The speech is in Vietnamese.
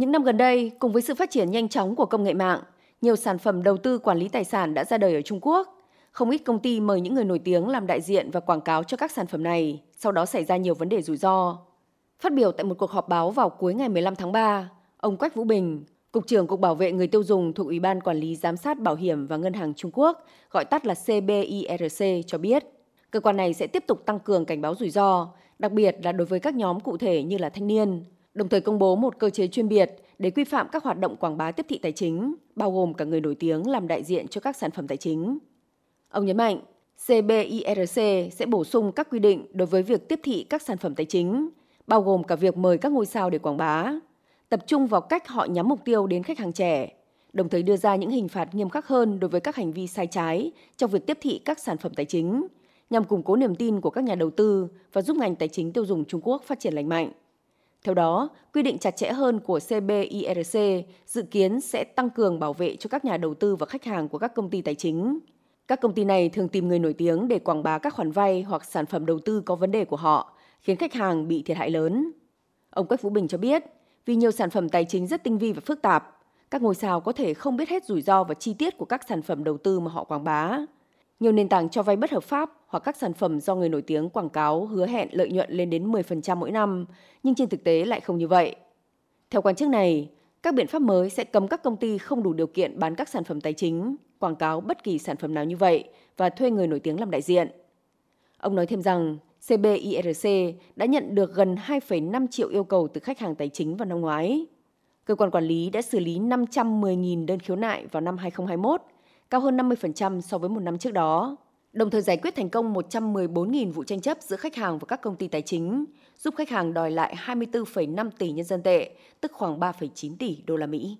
Những năm gần đây, cùng với sự phát triển nhanh chóng của công nghệ mạng, nhiều sản phẩm đầu tư quản lý tài sản đã ra đời ở Trung Quốc. Không ít công ty mời những người nổi tiếng làm đại diện và quảng cáo cho các sản phẩm này, sau đó xảy ra nhiều vấn đề rủi ro. Phát biểu tại một cuộc họp báo vào cuối ngày 15 tháng 3, ông Quách Vũ Bình, Cục trưởng Cục Bảo vệ Người tiêu dùng thuộc Ủy ban Quản lý Giám sát Bảo hiểm và Ngân hàng Trung Quốc, gọi tắt là CBIRC, cho biết cơ quan này sẽ tiếp tục tăng cường cảnh báo rủi ro, đặc biệt là đối với các nhóm cụ thể như là thanh niên, đồng thời công bố một cơ chế chuyên biệt để quy phạm các hoạt động quảng bá tiếp thị tài chính, bao gồm cả người nổi tiếng làm đại diện cho các sản phẩm tài chính. Ông nhấn mạnh, CBIRC sẽ bổ sung các quy định đối với việc tiếp thị các sản phẩm tài chính, bao gồm cả việc mời các ngôi sao để quảng bá, tập trung vào cách họ nhắm mục tiêu đến khách hàng trẻ, đồng thời đưa ra những hình phạt nghiêm khắc hơn đối với các hành vi sai trái trong việc tiếp thị các sản phẩm tài chính, nhằm củng cố niềm tin của các nhà đầu tư và giúp ngành tài chính tiêu dùng Trung Quốc phát triển lành mạnh. Theo đó, quy định chặt chẽ hơn của CBIRC dự kiến sẽ tăng cường bảo vệ cho các nhà đầu tư và khách hàng của các công ty tài chính. Các công ty này thường tìm người nổi tiếng để quảng bá các khoản vay hoặc sản phẩm đầu tư có vấn đề của họ, khiến khách hàng bị thiệt hại lớn. Ông Quách Phú Bình cho biết, vì nhiều sản phẩm tài chính rất tinh vi và phức tạp, các ngôi sao có thể không biết hết rủi ro và chi tiết của các sản phẩm đầu tư mà họ quảng bá. Nhiều nền tảng cho vay bất hợp pháp hoặc các sản phẩm do người nổi tiếng quảng cáo hứa hẹn lợi nhuận lên đến 10% mỗi năm, nhưng trên thực tế lại không như vậy. Theo quan chức này, các biện pháp mới sẽ cấm các công ty không đủ điều kiện bán các sản phẩm tài chính, quảng cáo bất kỳ sản phẩm nào như vậy và thuê người nổi tiếng làm đại diện. Ông nói thêm rằng, CBIRC đã nhận được gần 2,5 triệu yêu cầu từ khách hàng tài chính vào năm ngoái. Cơ quan quản lý đã xử lý 510.000 đơn khiếu nại vào năm 2021, cao hơn 50% so với một năm trước đó. Đồng thời giải quyết thành công 114.000 vụ tranh chấp giữa khách hàng và các công ty tài chính, giúp khách hàng đòi lại 24,5 tỷ nhân dân tệ, tức khoảng 3,9 tỷ đô la Mỹ.